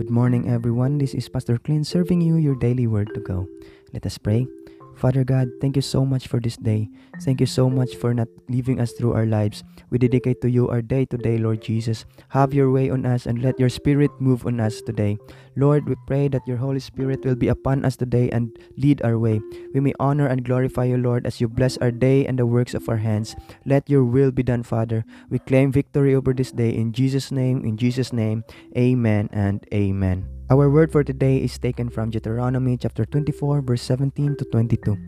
Good morning, everyone. This is Pastor Clint serving you your daily word to go. Let us pray. Father God, thank you so much for this day. Thank you so much for not leaving us through our lives. We dedicate to you our day to day, Lord Jesus. Have your way on us and let your spirit move on us today. Lord, we pray that your Holy Spirit will be upon us today and lead our way. We may honor and glorify you, Lord, as you bless our day and the works of our hands. Let your will be done, Father. We claim victory over this day in Jesus' name, in Jesus' name. Amen and amen. Our word for today is taken from Deuteronomy chapter 24, verse 17 to 22.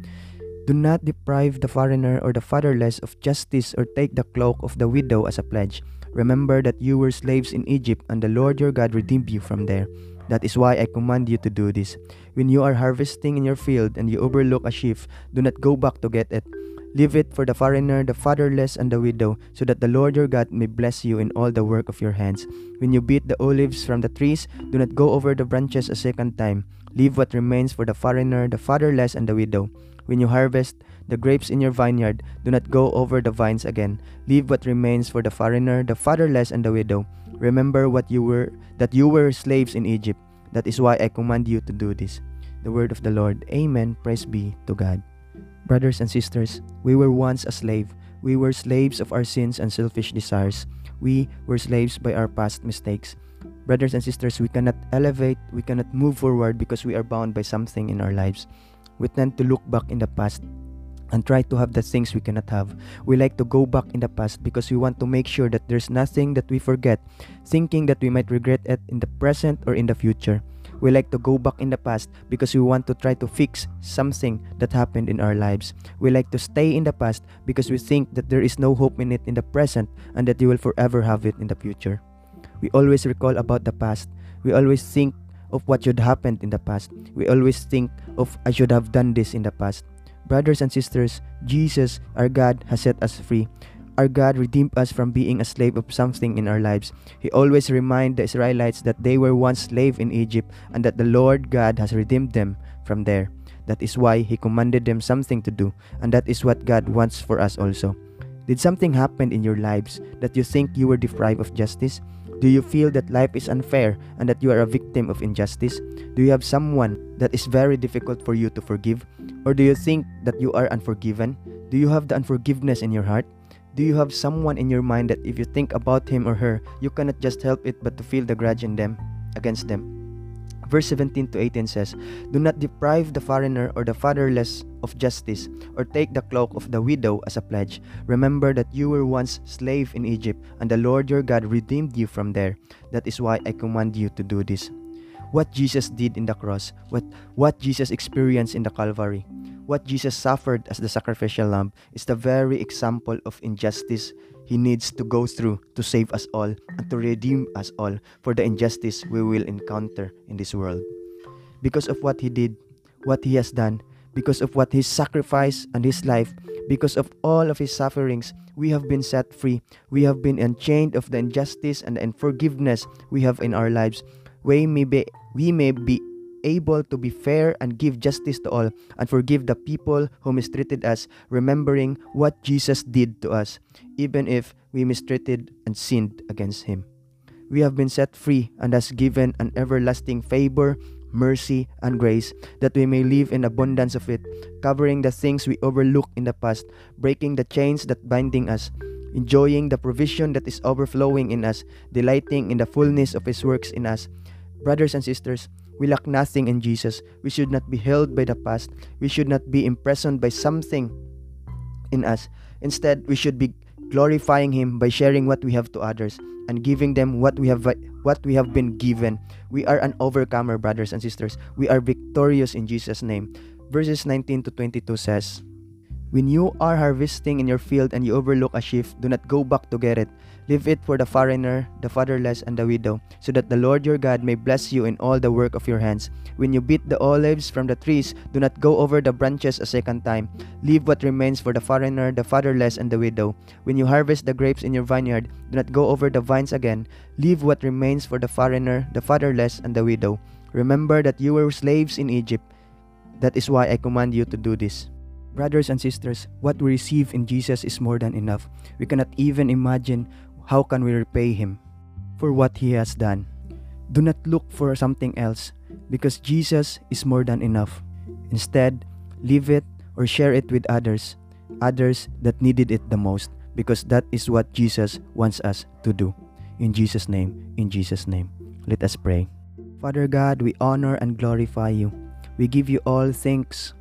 Do not deprive the foreigner or the fatherless of justice or take the cloak of the widow as a pledge. Remember that you were slaves in Egypt and the Lord your God redeemed you from there. That is why I command you to do this. When you are harvesting in your field and you overlook a sheaf, do not go back to get it. Leave it for the foreigner, the fatherless, and the widow, so that the Lord your God may bless you in all the work of your hands. When you beat the olives from the trees, do not go over the branches a second time. Leave what remains for the foreigner, the fatherless, and the widow. When you harvest the grapes in your vineyard, do not go over the vines again. Leave what remains for the foreigner, the fatherless, and the widow. Remember what you were that you were slaves in Egypt. That is why I command you to do this. The word of the Lord. Amen. Praise be to God. Brothers and sisters, we were once a slave. We were slaves of our sins and selfish desires. We were slaves by our past mistakes. Brothers and sisters, we cannot elevate, we cannot move forward because we are bound by something in our lives. We tend to look back in the past and try to have the things we cannot have. We like to go back in the past because we want to make sure that there's nothing that we forget, thinking that we might regret it in the present or in the future. We like to go back in the past because we want to try to fix something that happened in our lives. We like to stay in the past because we think that there is no hope in it in the present and that you will forever have it in the future. We always recall about the past. We always think of what should happened in the past. We always think of I should have done this in the past. Brothers and sisters, Jesus, our God, has set us free. Our God redeemed us from being a slave of something in our lives. He always reminded the Israelites that they were once slaves in Egypt and that the Lord God has redeemed them from there. That is why He commanded them something to do, and that is what God wants for us also. Did something happen in your lives that you think you were deprived of justice? Do you feel that life is unfair and that you are a victim of injustice? Do you have someone that is very difficult for you to forgive? Or do you think that you are unforgiven? Do you have the unforgiveness in your heart? Do you have someone in your mind that if you think about him or her, you cannot just help it but to feel the grudge in them against them? Verse 17 to 18 says, Do not deprive the foreigner or the fatherless of justice, or take the cloak of the widow as a pledge. Remember that you were once slave in Egypt, and the Lord your God redeemed you from there. That is why I command you to do this. What Jesus did in the cross, what, what Jesus experienced in the Calvary, what Jesus suffered as the sacrificial lamb is the very example of injustice he needs to go through to save us all and to redeem us all for the injustice we will encounter in this world. Because of what he did, what he has done, because of what his sacrifice and his life, because of all of his sufferings, we have been set free. We have been unchained of the injustice and the unforgiveness we have in our lives. We may be, we may be able to be fair and give justice to all and forgive the people who mistreated us, remembering what Jesus did to us, even if we mistreated and sinned against him. We have been set free and has given an everlasting favor, mercy, and grace that we may live in abundance of it, covering the things we overlooked in the past, breaking the chains that binding us, enjoying the provision that is overflowing in us, delighting in the fullness of his works in us. Brothers and sisters, we lack nothing in Jesus. We should not be held by the past. We should not be imprisoned by something in us. Instead, we should be glorifying him by sharing what we have to others and giving them what we have what we have been given. We are an overcomer, brothers and sisters. We are victorious in Jesus name. Verses 19 to 22 says, When you are harvesting in your field and you overlook a sheaf, do not go back to get it. Leave it for the foreigner, the fatherless, and the widow, so that the Lord your God may bless you in all the work of your hands. When you beat the olives from the trees, do not go over the branches a second time. Leave what remains for the foreigner, the fatherless, and the widow. When you harvest the grapes in your vineyard, do not go over the vines again. Leave what remains for the foreigner, the fatherless, and the widow. Remember that you were slaves in Egypt. That is why I command you to do this. Brothers and sisters, what we receive in Jesus is more than enough. We cannot even imagine how can we repay him for what he has done? Do not look for something else because Jesus is more than enough. Instead, leave it or share it with others, others that needed it the most, because that is what Jesus wants us to do. In Jesus' name, in Jesus' name. Let us pray. Father God, we honor and glorify you. We give you all thanks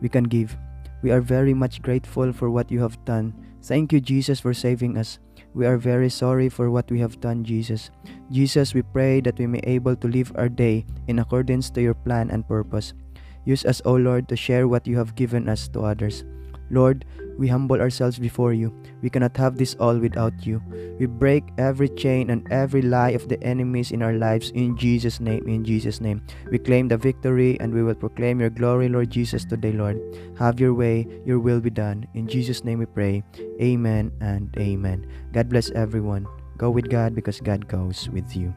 we can give. We are very much grateful for what you have done. Thank you, Jesus, for saving us. We are very sorry for what we have done, Jesus. Jesus, we pray that we may able to live our day in accordance to your plan and purpose. Use us, O Lord, to share what you have given us to others. Lord, we humble ourselves before you. We cannot have this all without you. We break every chain and every lie of the enemies in our lives in Jesus' name. In Jesus' name. We claim the victory and we will proclaim your glory, Lord Jesus, today, Lord. Have your way, your will be done. In Jesus' name we pray. Amen and amen. God bless everyone. Go with God because God goes with you.